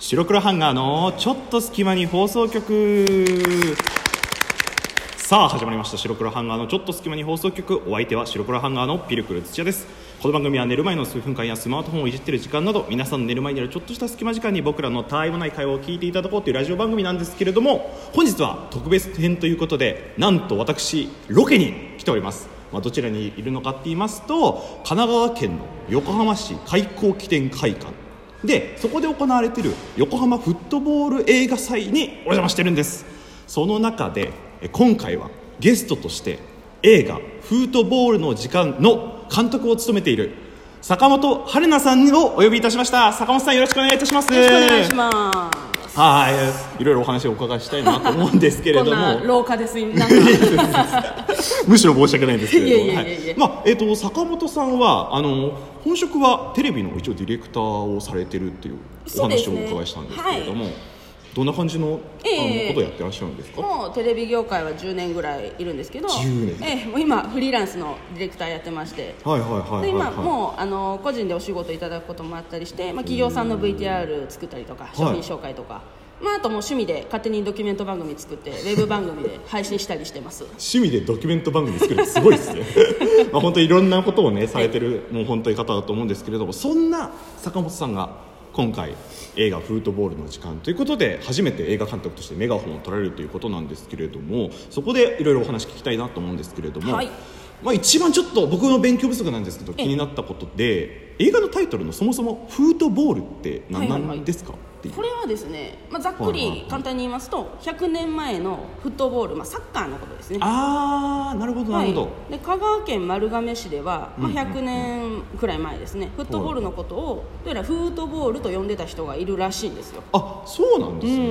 白黒ハンガーのちょっと隙間に放送局。さあ始まりました。白黒ハンガーのちょっと隙間に放送局。お相手は白黒ハンガーのピルクル土屋です。この番組は寝る前の数分間やスマートフォンをいじってる時間など皆さんの寝る前にあるちょっとした隙間時間に僕らのたわいもない会話を聞いていただこうというラジオ番組なんですけれども本日は特別編ということでなんと私ロケに来ております。まあ、どちらにいるのかって言いますと神奈川県の横浜市開港記念会館。でそこで行われている横浜フットボール映画祭にお邪魔してるんです。その中でえ今回はゲストとして映画「フートボールの時間」の監督を務めている坂本春奈さんをお呼びいたしました。坂本さんよろしくお願いいたします。よろしくお願いします。はい。いろいろお話をお伺いしたいなと思うんですけれども。廊下です。なんか。むしろ申し訳ないんですけれども。はい。まあえー、と坂本さんはあの本職はテレビの一応ディレクターをされてるっていうお話をお伺いしたんですけれども、どんな感じの,、ええ。あのことをやってらっしゃるんですか？もうテレビ業界は10年ぐらいいるんですけど、10年ええもう今フリーランスのディレクターやってまして。はいはいはいはい、はい、で今もうあの個人でお仕事いただくこともあったりして、まあ、企業さんの VTR 作ったりとか商品紹介とか、まあ、あともう趣味で勝手にドキュメント番組作ってウェブ番組で配信したりしてます。趣味でドキュメント番組作るってすごいですね。まあ本当にいろんなことをねされてる、もう本当に方だと思うんですけれどもそんな坂本さんが今回映画「フートボールの時間」ということで初めて映画監督としてメガホンを取られるということなんですけれどもそこでいろいろお話聞きたいなと思うんですけれども、はい。まあ、一番ちょっと僕の勉強不足なんですけど気になったことで映画のタイトルのそもそも「フートボール」って何なんですか、っていう。これはですね、まあ、ざっくり簡単に言いますと100年前のフットボール、まあ、サッカーのことですね。ああなるほどなるほど、はい、で香川県丸亀市では、まあ、100年くらい前ですね、フットボールのことをどうやらフートボールと呼んでた人がいるらしいんですよ。あそうなんですね、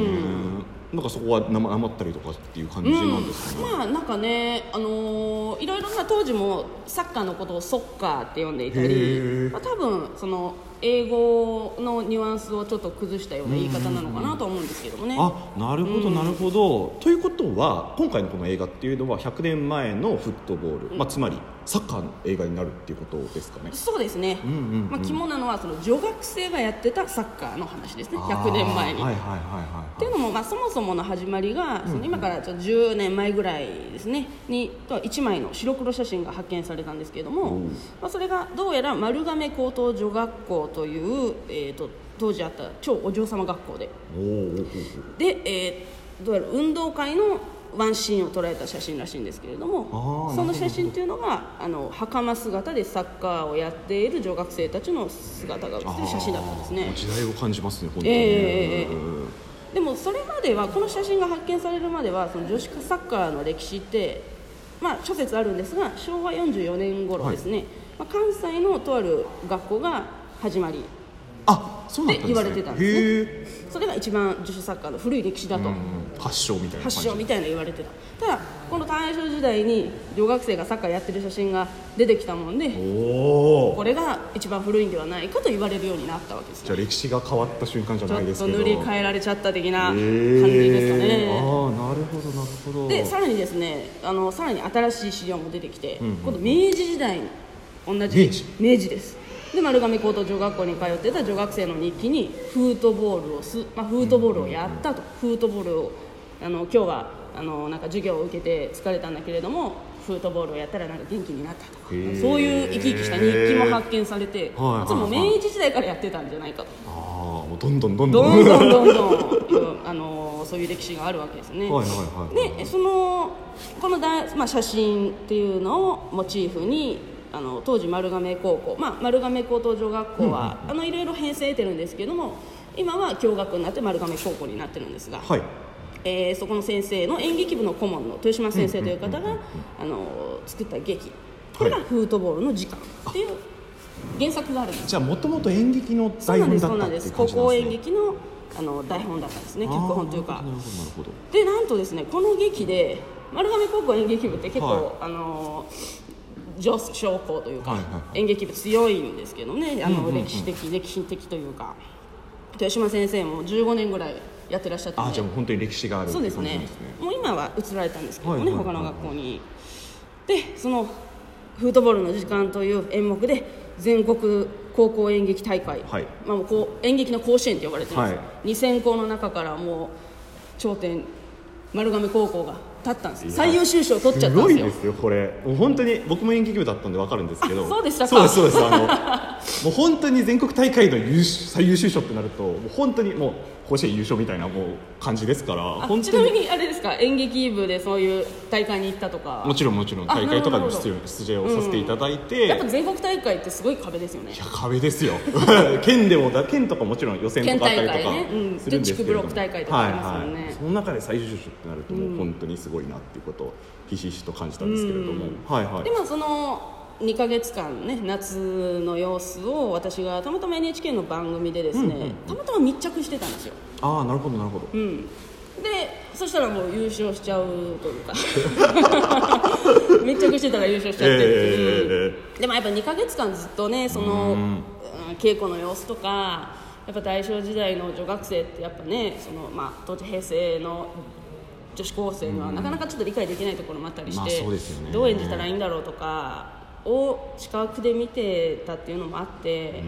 なんかそこはなまなまったりとかっていう感じなんですか？ね、まあなんかね、あのーいろいろな当時もサッカーのことをソッカーって呼んでいたへりー、まあ、多分その英語のニュアンスをちょっと崩したような言い方なのかなと思うんですけどもね、あなるほどなるほど、ということは今回のこの映画っていうのは100年前のフットボール、まあ、つまりサッカーの映画になるっていうことですかね。そうですね、んうんうん。まあ、肝なのはその女学生がやってたサッカーの話ですね。100年前に。はいはいはいはいっていうのも、まあ、そもそもの始まりが、その今からちょっと10年前ぐらいですね。にとは1枚の白黒写真が発見されたんですけれども、う。んまあ、それがどうやら丸亀高等女学校という、えー、と当時あった超お嬢様学校で。で、えーどうやら運動会のワンシーンを捉えた写真らしいんですけれどあもーその写真っていうのがあの袴姿でサッカーをやっている女学生たちの姿が写ってる写真だったんですね。時代を感じますね本当に、ええええええ。うん。でもそれまではこの写真が発見されるまではその女子サッカーの歴史って、まあ、諸説あるんですが昭和44年頃ですね、まあ、関西のとある学校が始まり。あって言われてたんですね。それが一番女子サッカーの古い歴史だと、発祥みたいな発祥みたいな言われてた。ただこの大正時代に女学生がサッカーやってる写真が出てきたもんでこれが一番古いんではないかと言われるようになったわけですよじゃあ歴史が変わった瞬間じゃないですけど。塗り替えられちゃった的な感じですかね、ああなるほどなるほど。でさらにですねあのさらに新しい資料も出てきて、んうん今度明治時代に同じ明治ですで丸亀高等女学校に通ってた女学生の日記にフートボールをす、まあ、フートボールをやったと、フートボールをあの今日はあのなんか授業を受けて疲れたんだけれどもフートボールをやったらなんか元気になったとかそういう生き生きした日記も発見されて、はいつも明治時代からやってたんじゃないかと。あもうどんどんどんどんどんどんどんあのそういう歴史があるわけですね。はいはいはい、でそのこのだ、まあ、写真っていうのをモチーフにあの当時丸亀高校、まあ、丸亀高等女学校は、あのいろいろ編成得てるんですけども今は共学になって丸亀高校になってるんですが、はい。えーそこの先生の演劇部の顧問の豊島先生という方があの作った劇。これがフートボールの時間っていう原作があるんです。じゃあもともと演劇の台本だそうなんですったっていう感高校演じなんです。ね劇のあの台本だったんですね。脚本というか。なるほどなるほど。でなんとですねこの劇で丸亀高校演劇部って結構、はい。あの上昇校というか、はいはいはい。演劇部強いんですけどねあの、うんうんうん。歴史的歴史的というか。豊島先生も15年ぐらいやってらっしゃって、あじゃあ本当に歴史があるそうですね。もう今は移られたんですけどね、はいはいはい他の学校に。でそのフートボールの時間という演目で全国高校演劇大会、はい。まあ、こう演劇の甲子園って呼ばれてるんですよ、は2000校の中からもう頂点丸亀高校が立ったんですよ。最優秀賞取っちゃったんですよ。すごいですよこれ。本当に僕も演劇部だったんで分かるんですけど。あそうでしたか。そうですそうです。あのもう本当に全国大会の優秀最優秀賞ってなるともう本当にもう甲子園優勝みたいなもう感じですから。あ本ちなみにあれですか？演劇部でそういう大会に行ったとか。もちろんもちろんあ大会とかにもなるほど出出場させていただいて、やっぱ全国大会ってすごい壁ですよね。いや壁ですよ。県でもだ県とかもちろん予選とかあったりとかするんですけれども、で地区ブロック大会とかありますもんね。はいはい、その中で最優秀賞ってなるともう本当にすごいなっていうことをひしひしと感じたんですけれども、はいはい。でもその2ヶ月間ね夏の様子を私がたまたま NHK の番組でですね、たまたま密着してたんですよ。ああなるほどなるほど、うん。でそしたらもう優勝しちゃうというか。密着してたら優勝しちゃって。えでもやっぱ2ヶ月間ずっとねその、うん。稽古の様子とかやっぱ大正時代の女学生ってやっぱねその、まあ、当時平成の女子高生にはなかなかちょっと理解できないところもあったりして、うですよね。どう演じたらいいんだろうとかを近くで見てたっていうのもあって、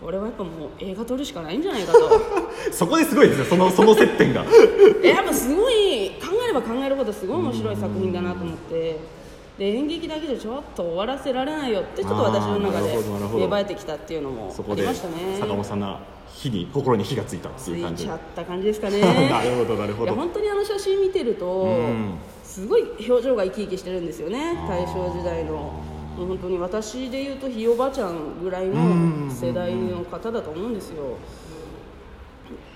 これはやっぱもう映画撮るしかないんじゃないかと。そこですごいですよそのその接点が。えやっぱすごい考えれば考えるほどすごい面白い作品だなと思って。で演劇だけじゃちょっと終わらせられないよってちょっと私の中で芽生えてきたっていうのもありましたね。坂本さんが火に心に火がついたってついいう感じ。ちゃった感じですかね。なるほどなるほど。本当にあの写真見てるとん。すごい表情が生き生きしてるんですよね大正時代のもう本当に私でいうとひいおばあちゃんぐらいの世代の方だと思うんですよ。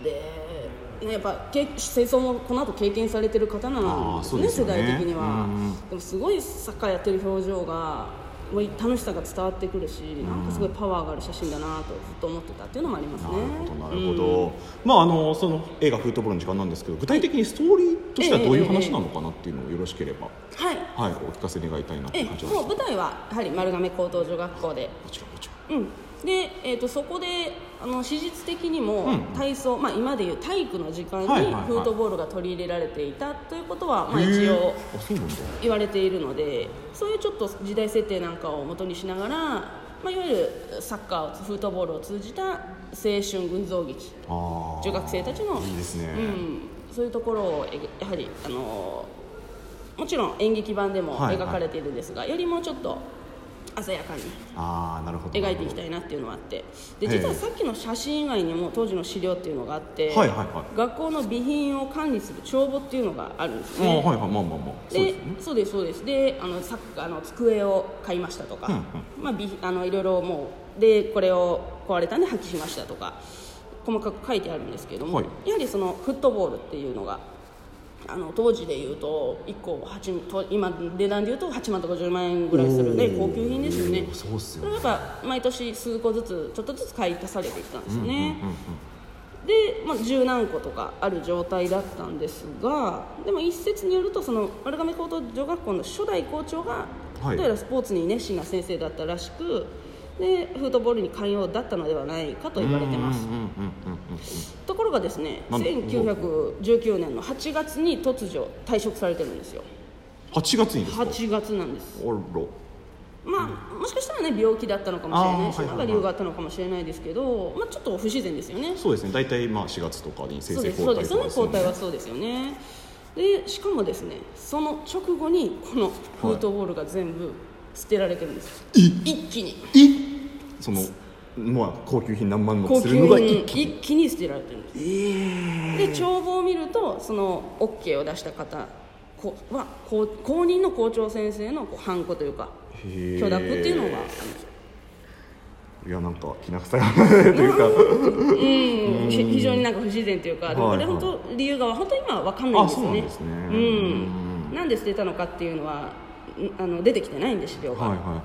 でね、やっぱけ戦争もこの後経験されてる方なんあーですね。ね代的には。うんでもすごいサッカーやってる表情がもう楽しさが伝わってくるしなんかすごいパワーがある写真だなとずっと思ってたっていうのもありますね。なるほどなるほど、まああのその映画「フートボール」の時間なんですけど具体的にストーリーとしてはどういう話なのかなっていうのをよろしければ、はい。はいお聞かせ願いたいなってえ感じもう舞台はやはり丸亀高等女学校で。もちろんもちろんうん、で、えー、とそこであの史実的にもうん。体操、まあ、今でいう体育の時間にフートボールが取り入れられていたということは、まあ、一応言われているのでそういうちょっと時代設定なんかを元にしながら、まあ、いわゆるサッカーをフートボールを通じた青春群像劇。女学生たちのいいですね、うん、そういうところをえやはりあのもちろん演劇版でもはいはい。描かれているんですが、よりもうちょっと鮮やかに描いていきたいいなっていうのがあって。で実はさっきの写真以外にも当時の資料っていうのがあって、はいはいはい。学校の備品を管理する帳簿っていうのがあるんですあーね。はいはい。まあまあまあそうでですね。そうですそうです。であのサッカーの机を買いましたとか、うんうん。まあ、備あのいろいろもうでこれを壊れたんで破棄しましたとか細かく書いてあるんですけども、はい。やはりそのフットボールっていうのがあの当時でいうと1個8と今値段でいうと8万とか10万円ぐらいするね高級品ですよね。そうっすよそれ毎年数個ずつちょっとずつ買い足されてきたんですよね、で、まあ、十何個とかある状態だったんですがでも一説によるとその丸亀高等女学校の初代校長がはい。どうやらスポーツに熱心な先生だったらしくでフートボールに寛容だったのではないかと言われてます。ところがですねなんだ1919年の8月に突如退職されてるんですよ。8月にですか？8月なんです。あら。まあもしかしたらね病気だったのかもしれないしあーはいはいはい。なんか理由があったのかもしれないですけど、まあ、ちょっと不自然ですよね。そうですね。大体まあ4月とかに先そう生ですそうですよね。交代とかです。よ交代はそうですよね。でしかもですねその直後にこのフートボールが全部捨てられてるんです、一気に。えそのまあ高級品何万の高級するのが品一気一気に捨てられてるんです、で帳簿を見るとその OK を出した方こはこう公認の校長先生のこうハンコというかへー。許諾っていうのがあるんですよ。いやなんかきな臭いというか。うん。ひ非常になんか不自然というか、でもこはいはい。れ本当理由が本当に今は分かんないんですよね。あそうなんですね。うん。なんで捨てたのかっていうのはんあの出てきてないんで資料が、はいはいはいは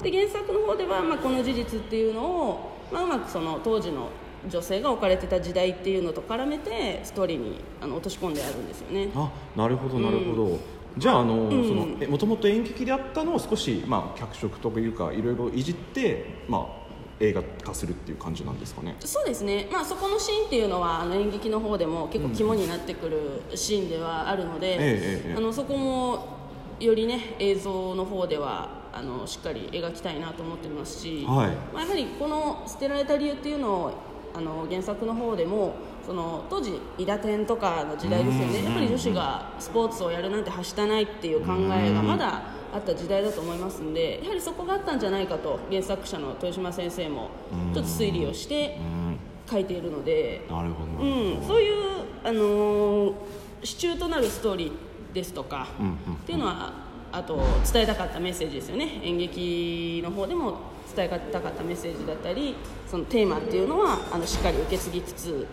い。で原作の方では、まあ、この事実っていうのを、まあ、うまくその当時の女性が置かれてた時代っていうのと絡めてストーリーにあの落とし込んであるんですよね。あなるほどなるほど、じゃああの、そのえもともと演劇であったのを少し、まあ、脚色というかいろいろいじって、まあ、映画化するっていう感じなんですかね。そうですね、まあ、そこのシーンっていうのはあの演劇の方でも結構肝になってくるシーンではあるので、ええええ。あのそこもよりね映像の方ではあのしっかり描きたいなと思ってますし、はい。まあ、やはりこの捨てられた理由っていうのをあの原作の方でもその当時伊田天とかの時代ですよね。やっぱり女子がスポーツをやるなんてはしたないっていう考えがまだあった時代だと思いますんでやはりそこがあったんじゃないかと原作者の豊島先生もちょっと推理をして書いているので、なるほど、うん、そういう、あのー支柱となるストーリーですとか、っていうのはあと伝えたかったメッセージですよね。演劇の方でも伝えたかったメッセージだったりそのテーマっていうのはあのしっかり受け継ぎつつ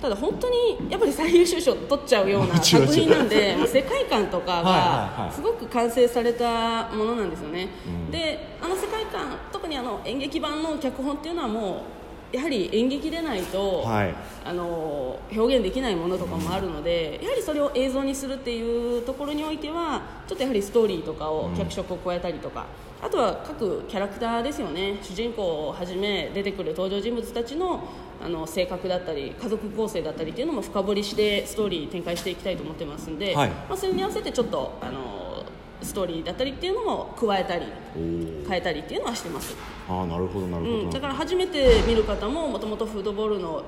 ただ本当にやっぱり最優秀賞取っちゃうような 作品なんで世界観とかはいはいはい。がすごく完成されたものなんですよね、であの世界観特にあの演劇版の脚本っていうのはもうやはり演劇でないと、はい。あの表現できないものとかもあるので、やはりそれを映像にするっていうところにおいてはちょっとやはりストーリーとかを脚色を加えたりとか、あとは各キャラクターですよね。主人公をはじめ出てくる登場人物たちのあの性格だったり家族構成だったりっていうのも深掘りしてストーリー展開していきたいと思ってますんで、はい。まあ、それに合わせてちょっとあのストーリーだったりっていうのも加えたり変えたりっていうのはしてます。ああなるほどなるほど、うん、だから初めて見る方ももともとフードボールの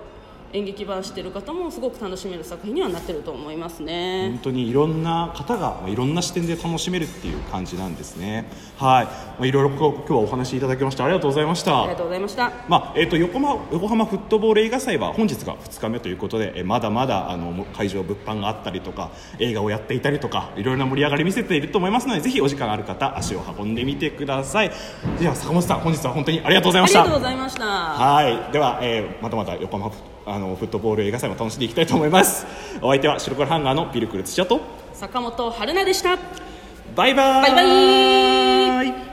演劇版してる方もすごく楽しめる作品にはなってると思いますね本。当にいろんな方がまあいろんな視点で楽しめるっていう感じなんですねはい、まあ、いろいろ今日はお話しいただきましてありがとうございましたありがとうございました。まあえー、と横浜横浜フットボール映画祭は本日が2日目ということで、えーまだまだあのも会場物販があったりとか映画をやっていたりとかいろいろな盛り上がり見せていると思いますのでぜひお時間ある方足を運んでみてくださいでは坂本さん本日は本当にありがとうございましたありがとうございました。はいでは、えーまたまた横浜フあのフットボール映画祭も楽しんでいきたいと思います。お相手は白黒ハンガーのピルクル土屋と。坂本春菜でした。バイバーバイバイ